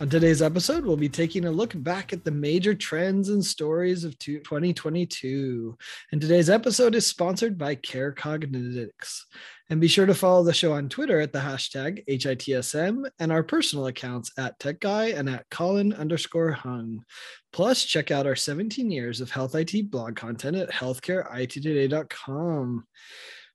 On today's episode, we'll be taking a look back at the major trends and stories of 2022. And today's episode is sponsored by Care Cognitics. And be sure to follow the show on Twitter at the hashtag HITSM and our personal accounts at Tech Guy and at Colin underscore Hung. Plus, check out our 17 years of health IT blog content at healthcareittoday.com.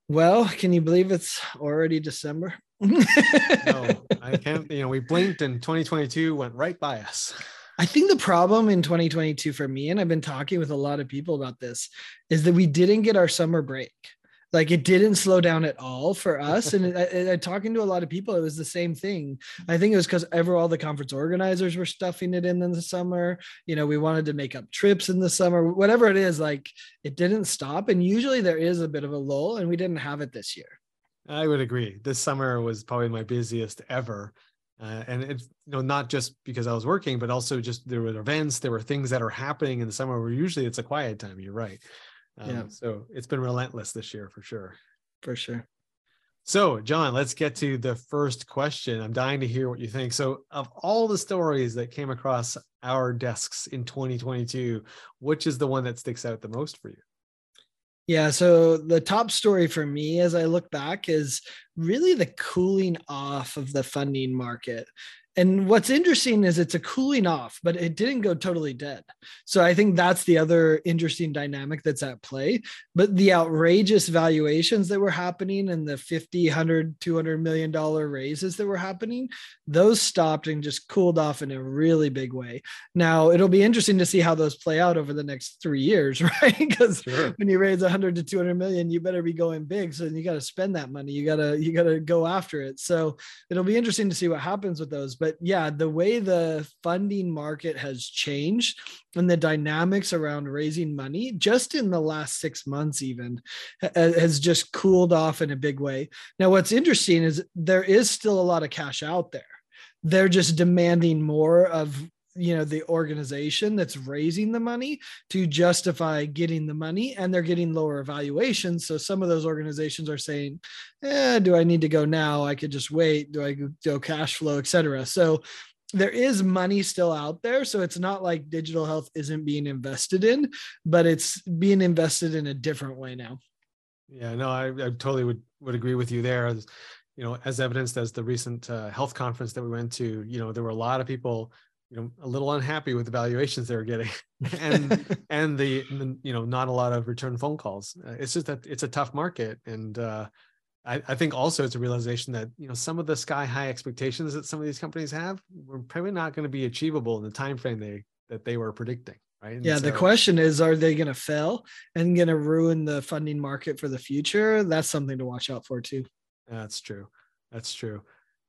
Well, can you believe it's already December? No, I can't. You know, we blinked and 2022 went right by us. I think the problem in 2022 for me, and I've been talking with a lot of people about this, is that we didn't get our summer break like it didn't slow down at all for us and I, I, talking to a lot of people it was the same thing i think it was because ever all the conference organizers were stuffing it in in the summer you know we wanted to make up trips in the summer whatever it is like it didn't stop and usually there is a bit of a lull and we didn't have it this year i would agree this summer was probably my busiest ever uh, and it's you know not just because I was working, but also just there were events, there were things that are happening in the summer where usually it's a quiet time. You're right. Um, yeah. So it's been relentless this year for sure. For sure. So, John, let's get to the first question. I'm dying to hear what you think. So, of all the stories that came across our desks in 2022, which is the one that sticks out the most for you? Yeah, so the top story for me as I look back is really the cooling off of the funding market and what's interesting is it's a cooling off but it didn't go totally dead. So i think that's the other interesting dynamic that's at play. But the outrageous valuations that were happening and the 50 100 200 million dollar raises that were happening those stopped and just cooled off in a really big way. Now it'll be interesting to see how those play out over the next three years right? Because sure. when you raise 100 to 200 million you better be going big. So you got to spend that money. You got to you got to go after it. So it'll be interesting to see what happens with those. But yeah, the way the funding market has changed and the dynamics around raising money just in the last six months, even has just cooled off in a big way. Now, what's interesting is there is still a lot of cash out there. They're just demanding more of you know the organization that's raising the money to justify getting the money and they're getting lower evaluations so some of those organizations are saying eh, do i need to go now? I could just wait. Do i go cash flow etc so there is money still out there. So it's not like digital health isn't being invested in but it's being invested in a different way now. Yeah no i, I totally would would agree with you there. As you know as evidenced as the recent uh, health conference that we went to you know there were a lot of people you know a little unhappy with the valuations they were getting and and the, the, you know not a lot of return phone calls. Uh, it's just that it's a tough market and uh, I, I, think also it's a realization that you know some of the sky high expectations that some of these companies have were probably not going to be achievable in the time frame they that they were predicting right? And yeah so, the question is are they going to fail and going to ruin the funding market for the future? That's something to watch out for too. That's true. That's true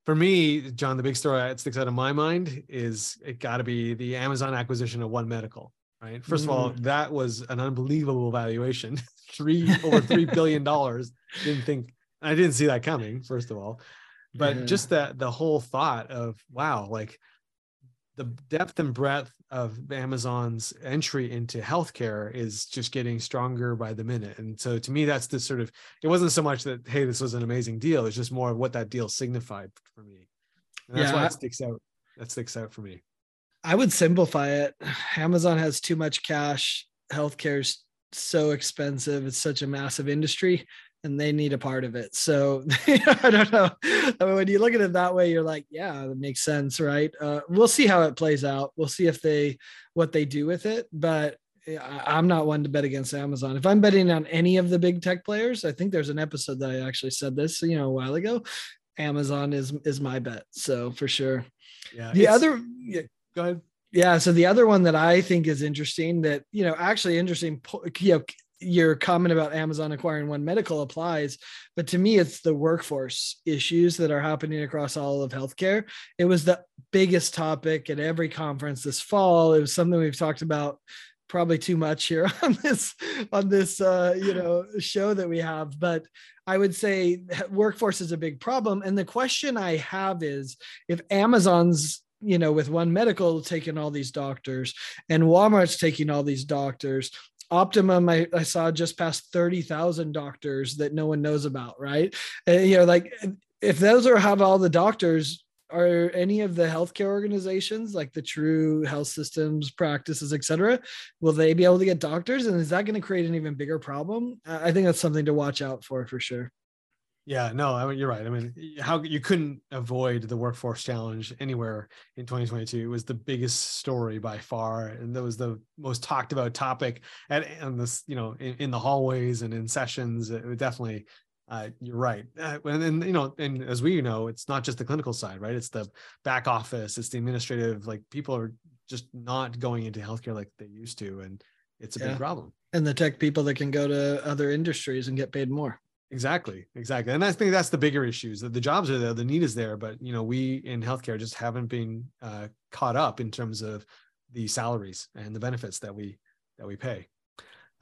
for me, John, the big story that sticks out in my mind is it got to be the Amazon acquisition of One Medical. Right. First mm. of all, mm. that was an unbelievable valuation, three over three billion dollars. Didn't think I didn't see that coming. First of all, but yeah. just that the whole thought of wow, like the depth and breadth of Amazon's entry into healthcare is just getting stronger by the minute. And so to me, that's the sort of it wasn't so much that hey, this was an amazing deal. It's just more of what that deal signified for me. And that's yeah, why it sticks out. That sticks out for me. I would simplify it. Amazon has too much cash. Healthcare's so expensive. It's such a massive industry and they need a part of it. So I don't know. I mean, when you look at it that way, you're like, yeah, that makes sense, right? Uh, we'll see how it plays out. We'll see if they what they do with it. But I'm not one to bet against Amazon. If I'm betting on any of the big tech players, I think there's an episode that I actually said this, you know, a while ago. Amazon is is my bet. So for sure. Yeah. The other yeah, go ahead. Yeah. So the other one that I think is interesting that, you know, actually interesting, you know, your comment about Amazon acquiring One Medical applies, but to me, it's the workforce issues that are happening across all of healthcare. It was the biggest topic at every conference this fall. It was something we've talked about probably too much here on this on this uh, you know show that we have but i would say workforce is a big problem and the question i have is if amazon's you know with one medical taking all these doctors and walmart's taking all these doctors Optum I, I saw just past 30,000 doctors that no one knows about right? And, you know like if those are have all the doctors are any of the healthcare organizations like the true health systems practices etc will they be able to get doctors? And is that going to create an even bigger problem? I think that's something to watch out for for sure yeah no I mean, you're right i mean how you couldn't avoid the workforce challenge anywhere in 2022 it was the biggest story by far and that was the most talked about topic at and this you know in, in the hallways and in sessions it definitely uh, you're right. Uh, and then, you know, and as we know, it's not just the clinical side, right? It's the back office, it's the administrative, like people are just not going into healthcare like they used to. And it's a yeah. big problem. And the tech people that can go to other industries and get paid more. Exactly. Exactly. And I think that's the bigger issues that the jobs are there, the need is there, but you know, we in healthcare just haven't been uh, caught up in terms of the salaries and the benefits that we, that we pay.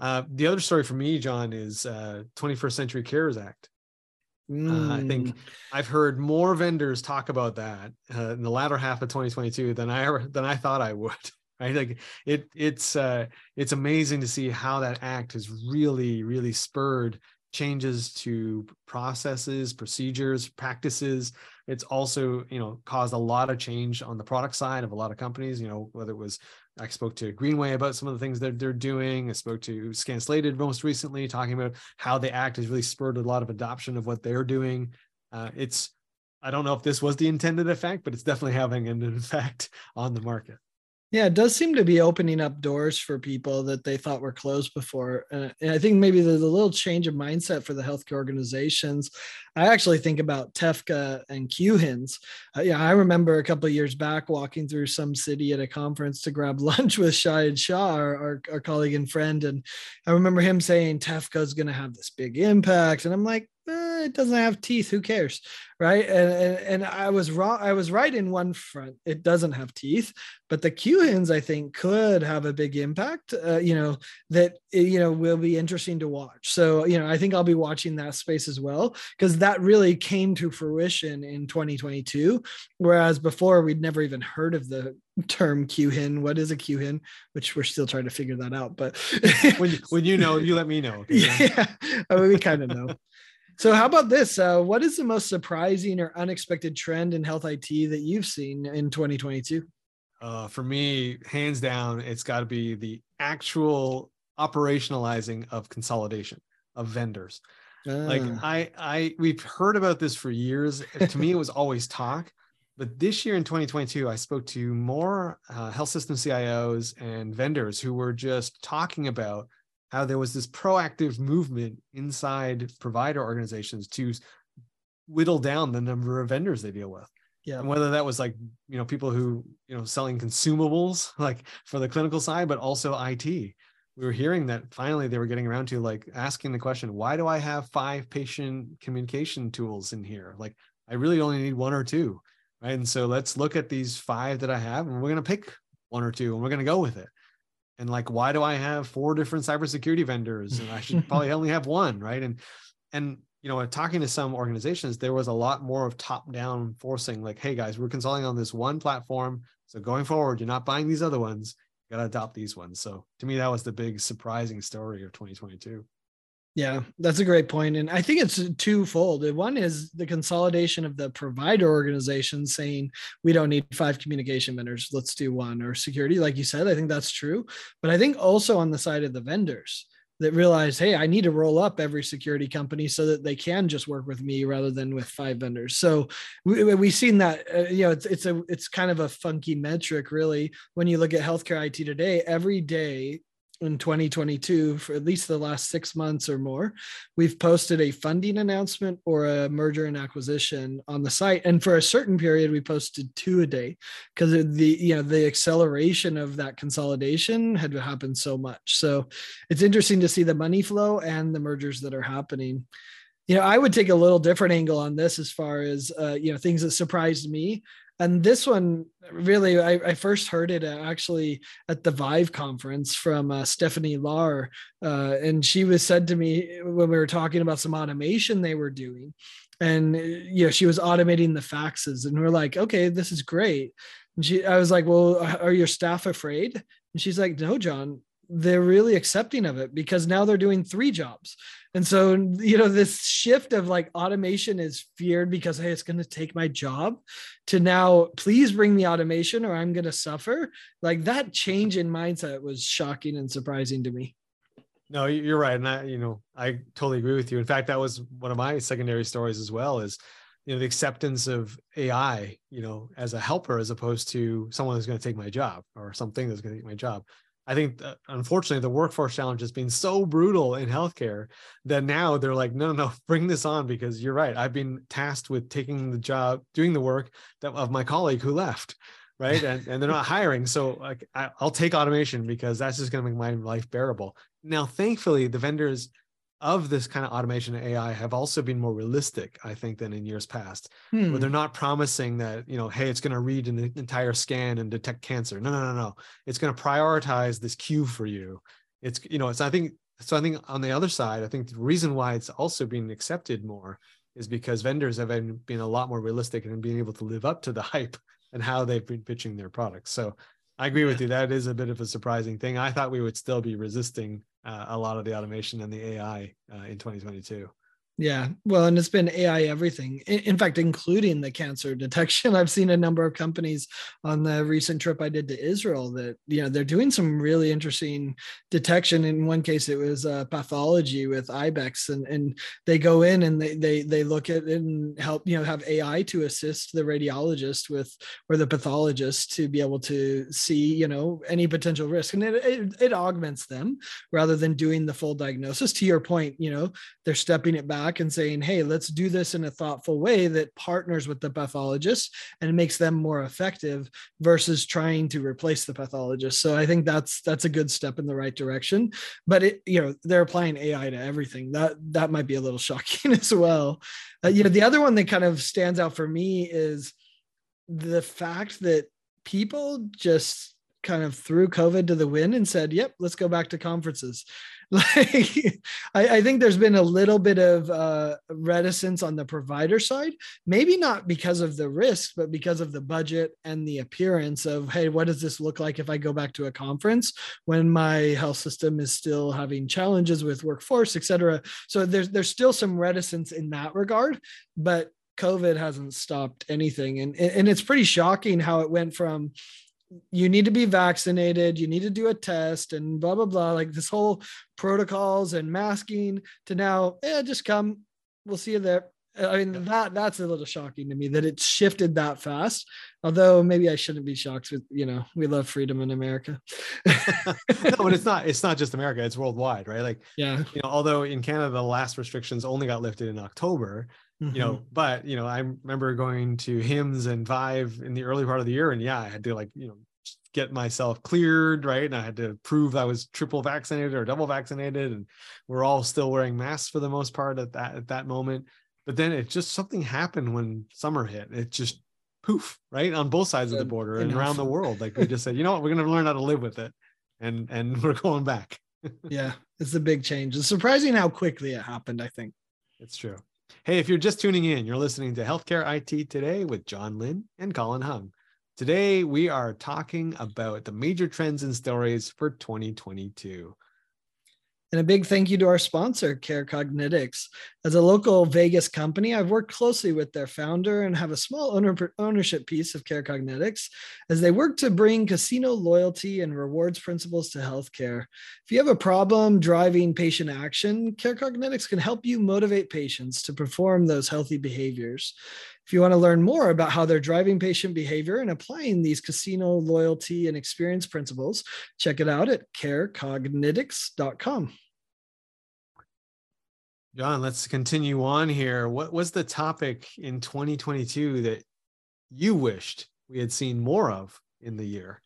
Uh, the other story for me, John, is uh, 21st Century Cares Act. Mm. Uh, I think mm. I've heard more vendors talk about that uh, in the latter half of 2022 than I ever than I thought I would. Right, like it it's uh, it's amazing to see how that act has really really spurred changes to processes, procedures, practices. It's also, you know, caused a lot of change on the product side of a lot of companies, you know, whether it was I spoke to Greenway about some of the things that they're doing. I spoke to Scanslated most recently, talking about how the act has really spurred a lot of adoption of what they're doing. Uh, it's, I don't know if this was the intended effect, but it's definitely having an effect on the market. Yeah, it does seem to be opening up doors for people that they thought were closed before. Uh, and I think maybe there's a little change of mindset for the healthcare organizations. I actually think about TEFCA and QHINs. Uh, yeah, I remember a couple years back walking through some city at a conference to grab lunch with Shahid Shah, our, our, our colleague and friend. And I remember him saying TEFCA is going to have this big impact. And I'm like, eh, it doesn't have teeth. Who cares? Right. And, and, and I was wrong. I was right in one front. It doesn't have teeth, but the QHINs, I think, could have a big impact, uh, you know, that, you know, will be interesting to watch. So, you know, I think I'll be watching that space as well, because that really came to fruition in 2022. Whereas before we'd never even heard of the term QHIN. What is a QHIN? Which we're still trying to figure that out. But when, when you know, you let me know. Okay? Yeah. I mean, we kind of know. So, how about this? Uh, what is the most surprising or unexpected trend in health IT that you've seen in 2022? Uh, for me, hands down, it's got to be the actual operationalizing of consolidation of vendors. Like ah. I, I, we've heard about this for years. to me, it was always talk, but this year in 2022, I spoke to more uh, health system CIOs and vendors who were just talking about how there was this proactive movement inside provider organizations to whittle down the number of vendors they deal with. Yeah. And whether that was like, you know, people who, you know, selling consumables like for the clinical side, but also IT. We were hearing that finally they were getting around to like asking the question, why do I have five patient communication tools in here? Like I really only need one or two. Right. And so let's look at these five that I have and we're going to pick one or two and we're going to go with it and like why do i have four different cybersecurity vendors? And i should probably only have one right? And and you know talking to some organizations there was a lot more of top down forcing like hey guys we're consolidating on this one platform. So going forward you're not buying these other ones. You got to adopt these ones. So to me that was the big surprising story of 2022 yeah, that's a great point. And I think it's twofold. One is the consolidation of the provider organizations saying we don't need five communication vendors, let's do one, or security, like you said. I think that's true. But I think also on the side of the vendors that realize, hey, I need to roll up every security company so that they can just work with me rather than with five vendors. So we, we've seen that, uh, you know, it's, it's a, it's kind of a funky metric really. When you look at healthcare IT today, every day in 2022 for at least the last six months or more we've posted a funding announcement or a merger and acquisition on the site. And for a certain period we posted two a day because the you know the acceleration of that consolidation had happened so much. So it's interesting to see the money flow and the mergers that are happening. You know i would take a little different angle on this as far as uh, you know things that surprised me and this one really I, I, first heard it actually at the vive conference from uh, stephanie lahr uh, and she was said to me when we were talking about some automation they were doing and you know she was automating the faxes and we're like okay this is great. And she i was like well are your staff afraid? And she's like no john they're really accepting of it because now they're doing three jobs. And so, you know, this shift of like automation is feared because, hey, it's going to take my job to now, please bring the automation or I'm going to suffer. Like that change in mindset was shocking and surprising to me. No, you're right. And I, you know, I totally agree with you. In fact, that was one of my secondary stories as well is, you know, the acceptance of AI, you know, as a helper as opposed to someone who's going to take my job or something that's going to take my job. I think that, unfortunately the workforce challenge has been so brutal in healthcare that now they're like, no, no, no, bring this on because you're right. I've been tasked with taking the job, doing the work that of my colleague who left, right? and and they're not hiring, so like I'll take automation because that's just going to make my life bearable. Now, thankfully, the vendors of this kind of automation and AI have also been more realistic, I think, than in years past, hmm. where they're not promising that, you know, hey, it's going to read an entire scan and detect cancer. No, no, no, no. It's going to prioritize this queue for you. It's, you know, it's, I think, so I think on the other side, I think the reason why it's also being accepted more is because vendors have been, been a lot more realistic and being able to live up to the hype and how they've been pitching their products. So I agree with you. That is a bit of a surprising thing. I thought we would still be resisting uh, a lot of the automation and the AI uh, in 2022. Yeah, well, and it's been AI everything. In fact, including the cancer detection. I've seen a number of companies on the recent trip I did to Israel that you know they're doing some really interesting detection. In one case, it was uh, pathology with Ibex, and and they go in and they they they look at it and help you know have AI to assist the radiologist with or the pathologist to be able to see you know any potential risk, and it it, it augments them rather than doing the full diagnosis. To your point, you know they're stepping it back back and saying, hey, let's do this in a thoughtful way that partners with the pathologist and makes them more effective versus trying to replace the pathologist. So I think that's that's a good step in the right direction. But it, you know, they're applying AI to everything. That that might be a little shocking as well. Uh, you know, the other one that kind of stands out for me is the fact that people just kind of threw COVID to the wind and said, "Yep, let's go back to conferences." Like, I, I, think there's been a little bit of uh, reticence on the provider side, maybe not because of the risk, but because of the budget and the appearance of, hey, what does this look like if I go back to a conference when my health system is still having challenges with workforce, et cetera. So there's there's still some reticence in that regard, but COVID hasn't stopped anything, and and it's pretty shocking how it went from you need to be vaccinated, you need to do a test, and blah blah blah. Like this whole protocols and masking to now, yeah, just come. We'll see you there. I mean that that's a little shocking to me that it shifted that fast. Although maybe I shouldn't be shocked with you know we love freedom in America. no, but it's not it's not just America; it's worldwide, right? Like yeah, you know, although in Canada the last restrictions only got lifted in October, Mm-hmm. you know mm-hmm. but you know i remember going to HIMSS and vive in the early part of the year and yeah i had to like you know get myself cleared right? And i had to prove i was triple vaccinated or double vaccinated and we're all still wearing masks for the most part at that at that moment. But then it just something happened when summer hit. It just poof right on both sides of the border and around the world. Like we just said you know what? We're going to learn how to live with it and and we're going back. Yeah it's a big change. It's surprising how quickly it happened i think. It's true Hey, if you're just tuning in, you're listening to Healthcare IT Today with John Lynn and Colin Hung. Today, we are talking about the major trends and stories for 2022. And a big thank you to our sponsor, Care Cognitics. As a local Vegas company, I've worked closely with their founder and have a small owner, ownership piece of Care Cognitics as they work to bring casino loyalty and rewards principles to healthcare. If you have a problem driving patient action, Care Cognitics can help you motivate patients to perform those healthy behaviors. If you want to learn more about how they're driving patient behavior and applying these casino loyalty and experience principles, check it out at carecognitics.com. John, let's continue on here. What was the topic in 2022 that you wished we had seen more of in the year?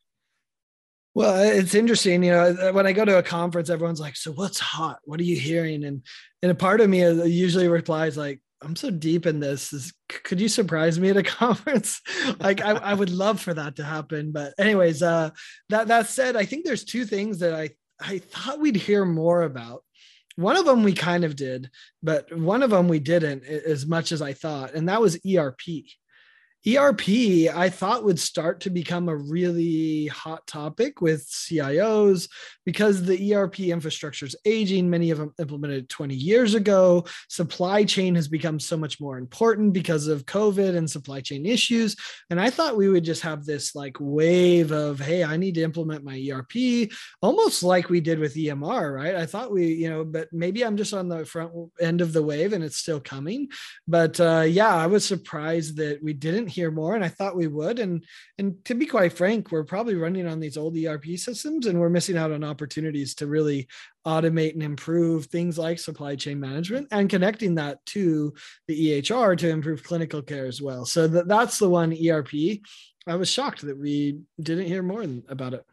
Well, it's interesting, you know, when I go to a conference, everyone's like, "So what's hot? What are you hearing?" And and a part of me usually replies like, I'm so deep in this. Is, could you surprise me at a conference? like I, I would love for that to happen. But anyways, uh, that that said, I think there's two things that I I thought we'd hear more about. One of them we kind of did, but one of them we didn't as much as I thought, and that was ERP. ERP, I thought would start to become a really hot topic with CIOs because the ERP infrastructure is aging. Many of them implemented 20 years ago. Supply chain has become so much more important because of COVID and supply chain issues. And I thought we would just have this like wave of, hey, I need to implement my ERP, almost like we did with EMR, right? I thought we, you know, but maybe I'm just on the front end of the wave and it's still coming. But uh, yeah, I was surprised that we didn't hear more, and I thought we would. And and to be quite frank, we're probably running on these old ERP systems, and we're missing out on opportunities to really automate and improve things like supply chain management and connecting that to the EHR to improve clinical care as well. So that, that's the one ERP. I was shocked that we didn't hear more about it.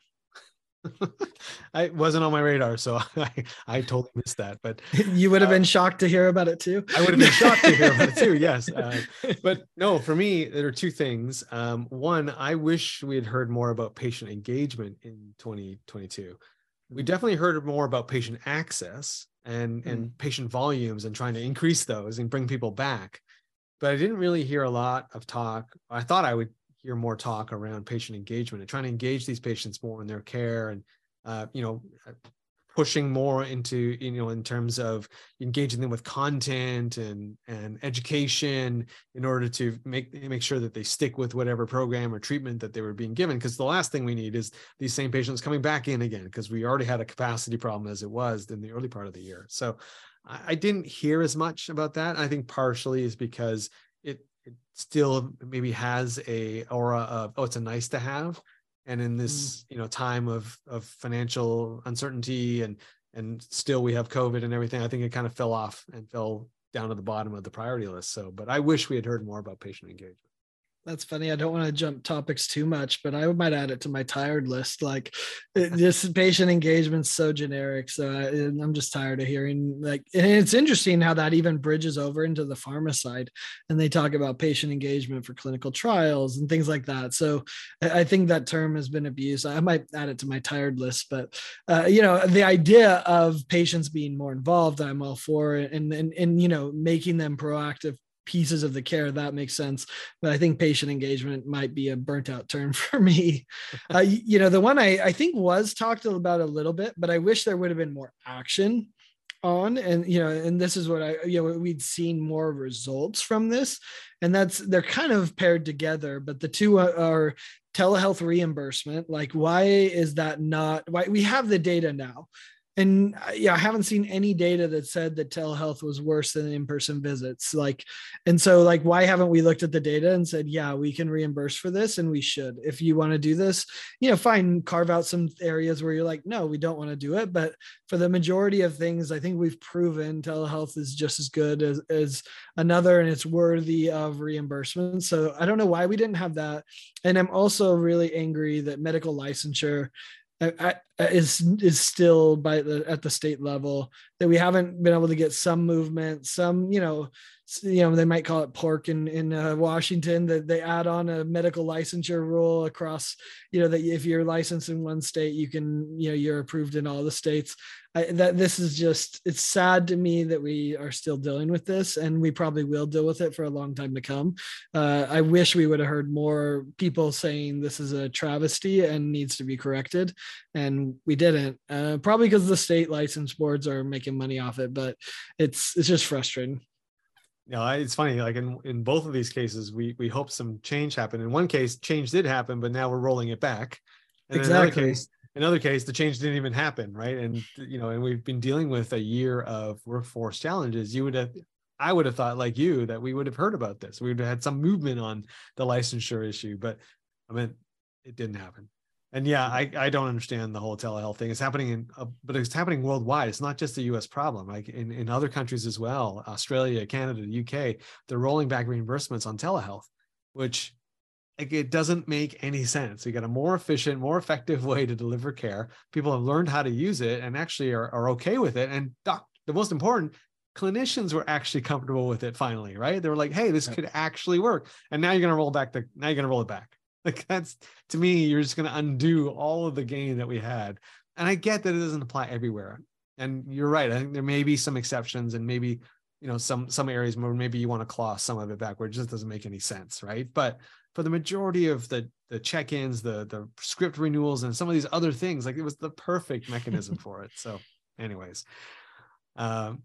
I wasn't on my radar, so I, I totally missed that. But you would have uh, been shocked to hear about it too. I would have been shocked to hear about it too. Yes, uh, but no, for me, there are two things. Um, one, I wish we had heard more about patient engagement in 2022. We definitely heard more about patient access and mm. and patient volumes and trying to increase those and bring people back. But I didn't really hear a lot of talk. I thought I would hear more talk around patient engagement and trying to engage these patients more in their care and uh, you know uh, pushing more into you know in terms of engaging them with content and and education in order to make make sure that they stick with whatever program or treatment that they were being given because the last thing we need is these same patients coming back in again because we already had a capacity problem as it was in the early part of the year so I didn't hear as much about that. I think partially is because it still maybe has a aura of oh it's a nice to have. And in this mm. you know time of of financial uncertainty and and still we have covid and everything i think it kind of fell off and fell down to the bottom of the priority list. So but i wish we had heard more about patient engagement that's funny. I don't want to jump topics too much, but I might add it to my tired list. Like this patient engagement's so generic. So I, am just tired of hearing like, and it's interesting how that even bridges over into the pharma side and they talk about patient engagement for clinical trials and things like that. So I think that term has been abused. I might add it to my tired list, but uh, you know, the idea of patients being more involved, I'm all for it. And, and, and, you know, making them proactive pieces of the care that makes sense. But i think patient engagement might be a burnt out term for me. Uh, you know the one I, I think was talked about a little bit but i wish there would have been more action on. And you know and this is what i you know we'd seen more results from this. And that's they're kind of paired together but the two are, are telehealth reimbursement. Like why is that not why we have the data now and uh, yeah i haven't seen any data that said that telehealth was worse than in-person visits like and so like why haven't we looked at the data and said yeah we can reimburse for this and we should. If you want to do this you know fine carve out some areas where you're like no we don't want to do it but for the majority of things i think we've proven telehealth is just as good as, as another and it's worthy of reimbursement. So i don't know why we didn't have that. And i'm also really angry that medical licensure is is still by the at the state level that we haven't been able to get some movement some you know you know they might call it pork in in uh, Washington that they add on a medical licensure rule across you know that if you're licensed in one state you can you know you're approved in all the states. I, that this is just it's sad to me that we are still dealing with this and we probably will deal with it for a long time to come. Uh, I wish we would have heard more people saying this is a travesty and needs to be corrected and we didn't uh, probably because the state license boards are making money off it but it's it's just frustrating you know, it's funny. Like in in both of these cases, we we hope some change happened. In one case, change did happen, but now we're rolling it back. And exactly. In another case, another case, the change didn't even happen, right? And you know, and we've been dealing with a year of workforce challenges. You would have, I would have thought, like you, that we would have heard about this. We would have had some movement on the licensure issue, but I mean, it didn't happen and yeah, I, I don't understand the whole telehealth thing. It's happening in, uh, but it's happening worldwide. It's not just a U.S. problem. Like in, in other countries as well, Australia, Canada, the UK, they're rolling back reimbursements on telehealth, which like, it doesn't make any sense. You got a more efficient, more effective way to deliver care. People have learned how to use it and actually are, are okay with it. And doc, the most important, clinicians were actually comfortable with it finally, right? They were like, hey, this could actually work. And now you're going to roll back the, now you're going to roll it back. Like that's to me, you're just going to undo all of the gain that we had. And I get that it doesn't apply everywhere. And you're right. I think there may be some exceptions and maybe, you know, some, some areas where maybe you want to claw some of it back where it just doesn't make any sense. Right. But for the majority of the, the check-ins, the, the script renewals and some of these other things, like it was the perfect mechanism for it. So anyways, um,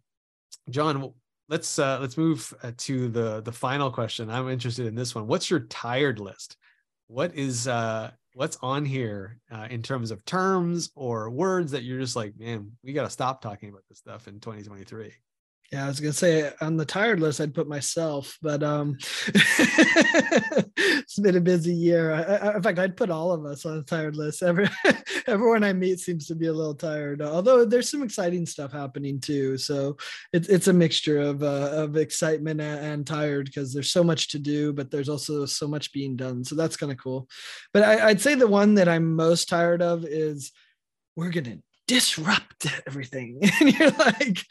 John, let's uh, let's move uh, to the the final question. I'm interested in this one. What's your tired list? What is uh, what's on here uh, in terms of terms or words that you're just like, man, we got to stop talking about this stuff in 2023? Yeah, I was gonna say on the tired list I'd put myself, but um, it's been a busy year. I, I, in fact, I'd put all of us on the tired list. Every everyone I meet seems to be a little tired, although there's some exciting stuff happening too. So it's it's a mixture of uh, of excitement and, and tired because there's so much to do, but there's also so much being done. So that's kind of cool. But I, I'd say the one that I'm most tired of is we're gonna disrupt everything. And you're like,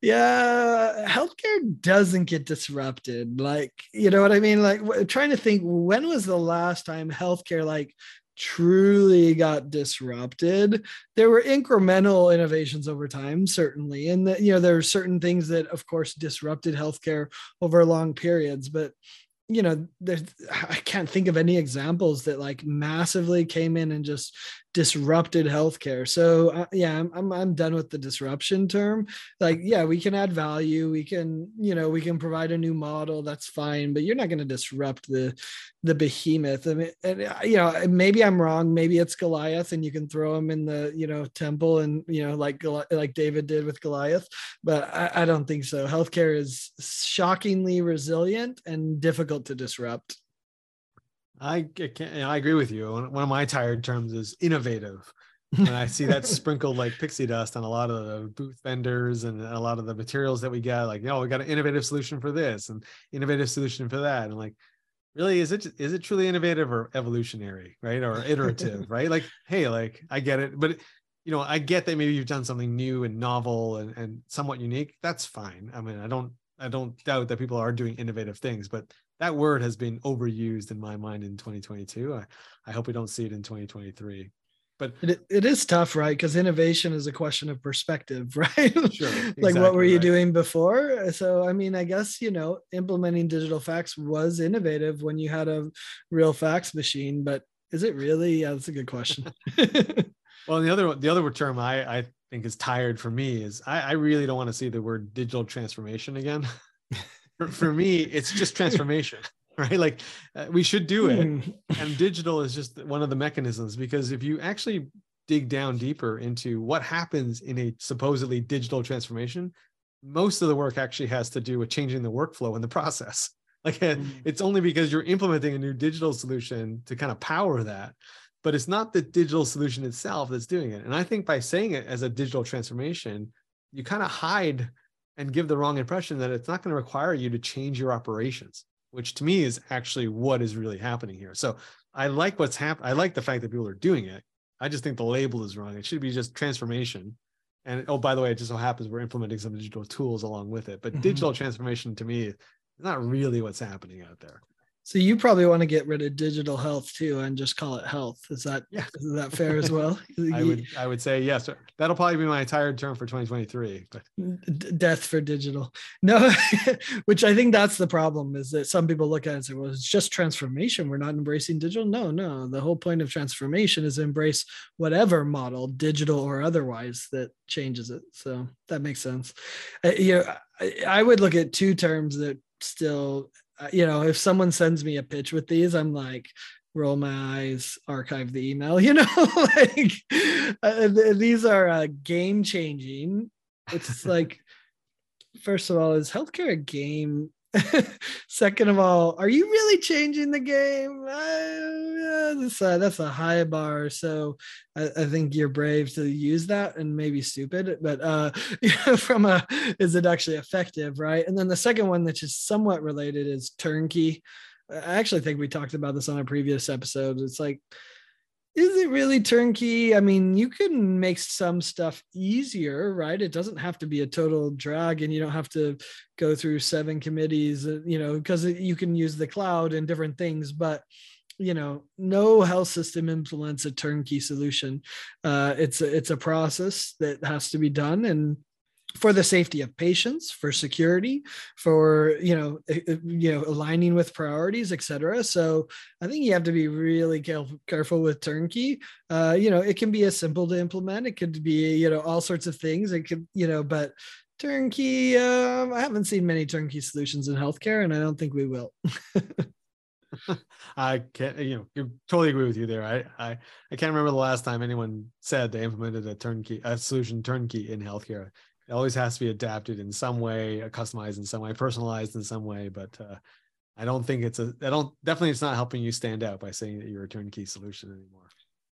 yeah, healthcare doesn't get disrupted. Like, you know what I mean? Like, trying to think when was the last time healthcare, like, truly got disrupted there were incremental innovations over time certainly and you know there are certain things that of course disrupted healthcare over long periods but you know i can't think of any examples that like massively came in and just disrupted healthcare. So uh, yeah I'm, I'm i'm done with the disruption term. Like yeah we can add value. We can you know we can provide a new model. That's fine. But you're not going to disrupt the the behemoth. I mean, and uh, you know maybe i'm wrong. Maybe it's goliath and you can throw him in the you know temple and you know like like david did with goliath. But I, I don't think so. Healthcare is shockingly resilient and difficult to disrupt I I agree with you. One of my tired terms is innovative. and I see that sprinkled like pixie dust on a lot of the booth vendors and a lot of the materials that we get. Like, oh, we got an innovative solution for this and innovative solution for that. And like, really, is it is it truly innovative or evolutionary, right? Or iterative, right? Like, hey, like I get it, but you know, I get that maybe you've done something new and novel and, and somewhat unique. That's fine. I mean, I don't I don't doubt that people are doing innovative things, but that word has been overused in my mind in 2022. I, I hope we don't see it in 2023. But it, it is tough, right? Because innovation is a question of perspective, right? Sure. like what were you right. doing before? So I mean, I guess you know, implementing digital fax was innovative when you had a real fax machine, but is it really? Yeah, that's a good question. well, the other the other term I, I think is tired for me is I, I really don't want to see the word digital transformation again for, for me, it's just transformation, right? Like uh, we should do it. Hmm. and digital is just one of the mechanisms because if you actually dig down deeper into what happens in a supposedly digital transformation, most of the work actually has to do with changing the workflow and the process. Like mm. it's only because you're implementing a new digital solution to kind of power that, but it's not the digital solution itself that's doing it. And I think by saying it as a digital transformation, you kind of hide and give the wrong impression that it's not going to require you to change your operations, which to me is actually what is really happening here. So I like what's happening. I like the fact that people are doing it. I just think the label is wrong. It should be just transformation. And oh, by the way, it just so happens we're implementing some digital tools along with it. But mm-hmm. digital transformation to me is not really what's happening out there. So you probably want to get rid of digital health too, and just call it health. Is that yeah. is that fair as well? I would I would say yes. That'll probably be my tired term for 2023. But death for digital. No, which I think that's the problem is that some people look at it and say, "Well, it's just transformation. We're not embracing digital." No, no. The whole point of transformation is embrace whatever model, digital or otherwise, that changes it. So that makes sense. Uh, you know, I, I would look at two terms that still you know, if someone sends me a pitch with these, I'm like, roll my eyes, archive the email, you know, like uh, these are uh, game changing. It's like, first of all, is healthcare a game? Second of all, are you really changing the game? Uh, that's, a, that's a high bar. So I, I, think you're brave to use that and maybe stupid, but uh, from a, is it actually effective? Right. And then the second one, which is somewhat related, is turnkey. I actually think we talked about this on a previous episode. It's like, is it really turnkey? I mean, you can make some stuff easier, right? It doesn't have to be a total drag and you don't have to go through seven committees, uh, you know, because you can use the cloud and different things. But you know no health system implements a turnkey solution uh, it's a, it's a process that has to be done and for the safety of patients for security for you know you know aligning with priorities etc so i think you have to be really careful with turnkey. Uh, you know it can be as simple to implement. It could be you know all sorts of things. It could you know but turnkey um, i haven't seen many turnkey solutions in healthcare and i don't think we will. I can't, you know, totally agree with you there. I, I, I can't remember the last time anyone said they implemented a turnkey, a solution turnkey in healthcare it always has to be adapted in some way, uh, customized in some way, personalized in some way. But uh, I don't think it's a. I don't definitely it's not helping you stand out by saying that you're a turnkey solution anymore.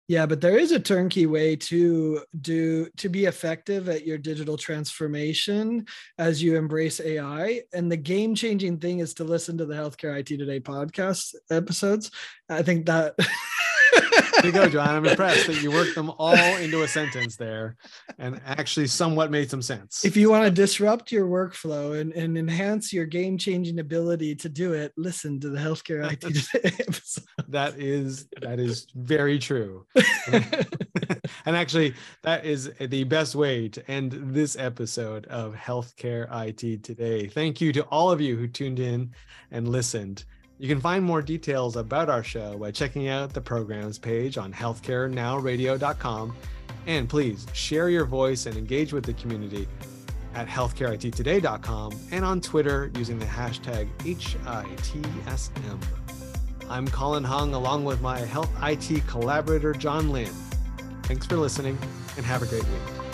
Yeah, but there is a turnkey way to do to be effective at your digital transformation as you embrace AI. And the game changing thing is to listen to the Healthcare IT Today podcast episodes. I think that there you go, John. I'm impressed that you worked them all into a sentence there and actually somewhat made some sense. If you want to disrupt your workflow and, and enhance your game changing ability to do it, listen to the healthcare IT episode. That is that is very true. and actually, that is the best way to end this episode of Healthcare IT Today. Thank you to all of you who tuned in and listened. You can find more details about our show by checking out the programs page on healthcarenowradio.com. And please share your voice and engage with the community at healthcareittoday.com and on Twitter using the hashtag HITSM. I'm Colin Hung along with my health IT collaborator, John Lynn. Thanks for listening and have a great week.